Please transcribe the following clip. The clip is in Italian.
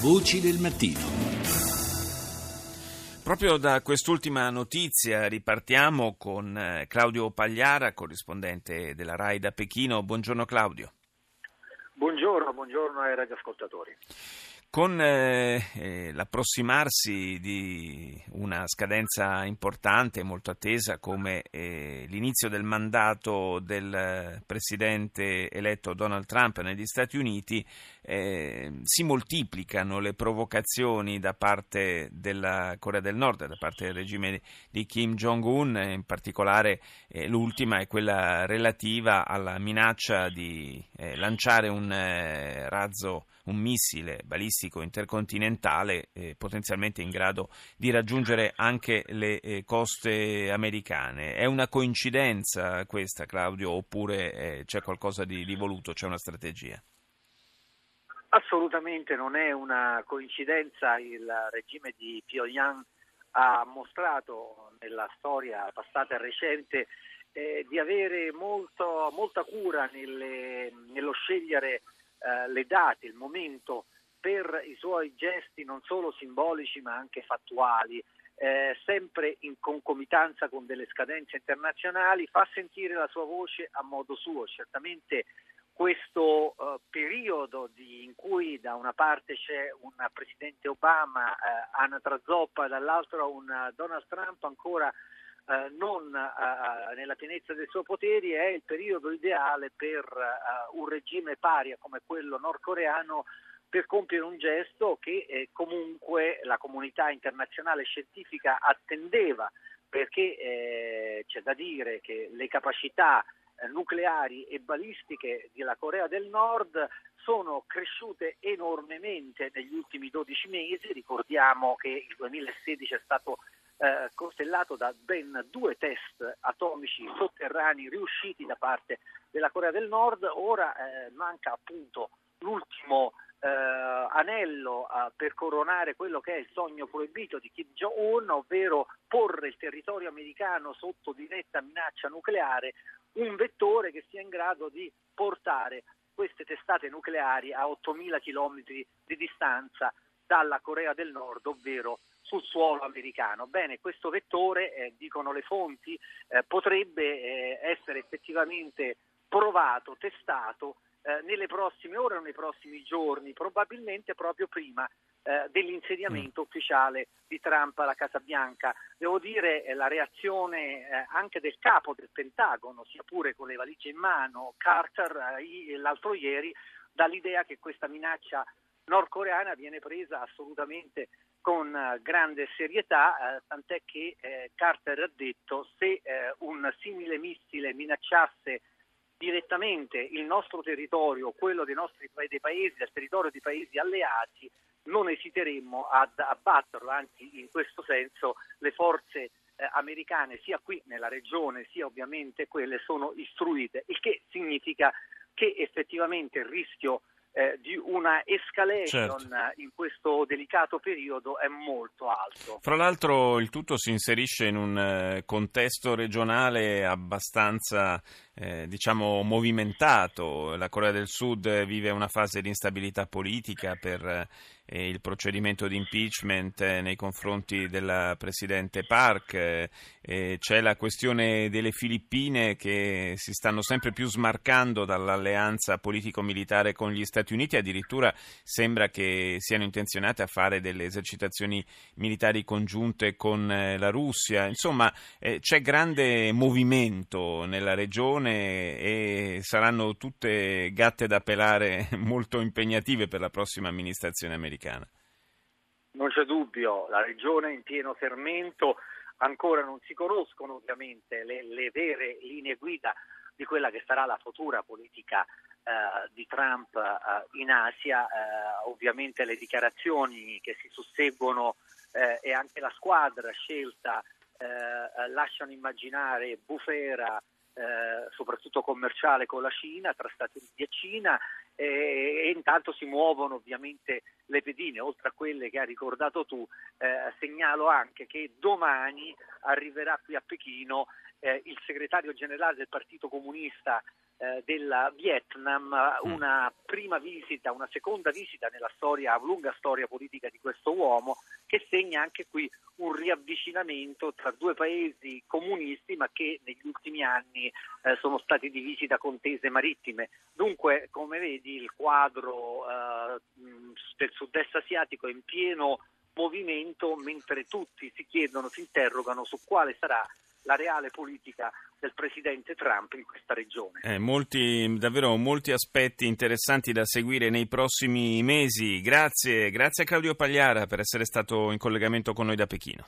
Voci del mattino. Proprio da quest'ultima notizia ripartiamo con eh, Claudio Pagliara, corrispondente della RAI da Pechino. Buongiorno Claudio. Buongiorno, buongiorno ai radioascoltatori. Con eh, eh, l'approssimarsi di una scadenza importante, molto attesa, come eh, l'inizio del mandato del presidente eletto Donald Trump negli Stati Uniti, eh, si moltiplicano le provocazioni da parte della Corea del Nord, da parte del regime di Kim Jong-un, in particolare eh, l'ultima è quella relativa alla minaccia di eh, lanciare un razzo, un missile balistico balistico intercontinentale eh, potenzialmente in grado di raggiungere anche le eh, coste americane. È una coincidenza questa, Claudio, oppure eh, c'è qualcosa di, di voluto, c'è una strategia? Assolutamente non è una coincidenza, il regime di Pyongyang ha mostrato nella storia passata e recente eh, di avere molto, molta cura nelle, nello scegliere eh, le date, il momento per i suoi gesti non solo simbolici ma anche fattuali, eh, sempre in concomitanza con delle scadenze internazionali, fa sentire la sua voce a modo suo. Certamente questo uh, periodo di, in cui da una parte c'è un presidente Obama, eh, Anna Trazzoppa, dall'altro un Donald Trump ancora uh, non nella pienezza dei suoi poteri, è il periodo ideale per un regime paria come quello nordcoreano per compiere un gesto che eh, comunque la comunità internazionale scientifica attendeva perché eh, c'è da dire che le capacità eh, nucleari e balistiche della Corea del Nord sono cresciute enormemente negli ultimi 12 mesi, ricordiamo che il 2016 è stato eh, costellato da ben due test atomici sotterranei riusciti da parte della Corea del Nord, ora eh, manca appunto l'ultimo anello eh, per coronare quello che è il sogno proibito di Kim Jong-un, ovvero porre il territorio americano sotto diretta minaccia nucleare, un vettore che sia in grado di portare queste testate nucleari a 8.000 km di distanza dalla Corea del Nord, ovvero sul suolo americano. Bene, questo vettore, eh, dicono le fonti, eh, potrebbe eh, essere effettivamente provato, testato eh, nelle prossime ore o nei prossimi giorni, probabilmente proprio prima eh, dell'insediamento mm. ufficiale di Trump alla Casa Bianca. Devo dire eh, la reazione eh, anche del capo del Pentagono, sia pure con le valigie in mano, Carter eh, l'altro ieri, dall'idea che questa minaccia nordcoreana viene presa assolutamente con uh, grande serietà, uh, tant'è che uh, Carter ha detto se un simile missile minacciasse direttamente il nostro territorio, quello dei nostri dei paesi, del territorio di paesi alleati, non esiteremmo ad abbatterlo, anzi in questo senso le forze eh, americane sia qui nella regione sia ovviamente quelle sono istruite, il che significa che effettivamente il rischio eh, di una escalation certo. in questo delicato periodo è molto alto. Fra l'altro il tutto si inserisce in un eh, contesto regionale abbastanza eh, diciamo movimentato. La Corea del Sud vive una fase di instabilità politica per eh, il procedimento di impeachment eh, nei confronti del presidente Park, eh, c'è la questione delle Filippine che si stanno sempre più smarcando dall'alleanza politico-militare con gli Stati Uniti, addirittura sembra che siano intenzionate a fare delle esercitazioni militari congiunte con la Russia. Insomma, c'è grande movimento nella regione e saranno tutte gatte da pelare molto impegnative per la prossima amministrazione americana americana. Non c'è dubbio, la regione è in pieno fermento, ancora non si conoscono ovviamente le, le vere linee guida di quella che sarà la futura politica eh, di Trump eh, in Asia, eh, ovviamente le dichiarazioni che si susseguono eh, e anche la squadra scelta eh, lasciano immaginare bufera eh, soprattutto commerciale con la Cina, tra Stati Uniti e Cina e, e, intanto si muovono ovviamente le pedine, oltre a quelle che hai ricordato tu, eh, segnalo anche che domani arriverà qui a Pechino eh, il segretario generale del Partito Comunista eh, del Vietnam, mm. una prima visita, una seconda visita nella storia, lunga storia politica di questo uomo, che segna anche qui un riavvicinamento tra due paesi comunisti ma che negli ultimi anni eh, sono stati divisi da contese marittime. Dunque, come vedi, il quadro eh, del sud-est asiatico è in pieno movimento mentre tutti si chiedono, si interrogano su quale sarà la reale politica del presidente Trump in questa regione. Eh, molti, davvero molti aspetti interessanti da seguire nei prossimi mesi. Grazie, grazie a Claudio Pagliara per essere stato in collegamento con noi da Pechino.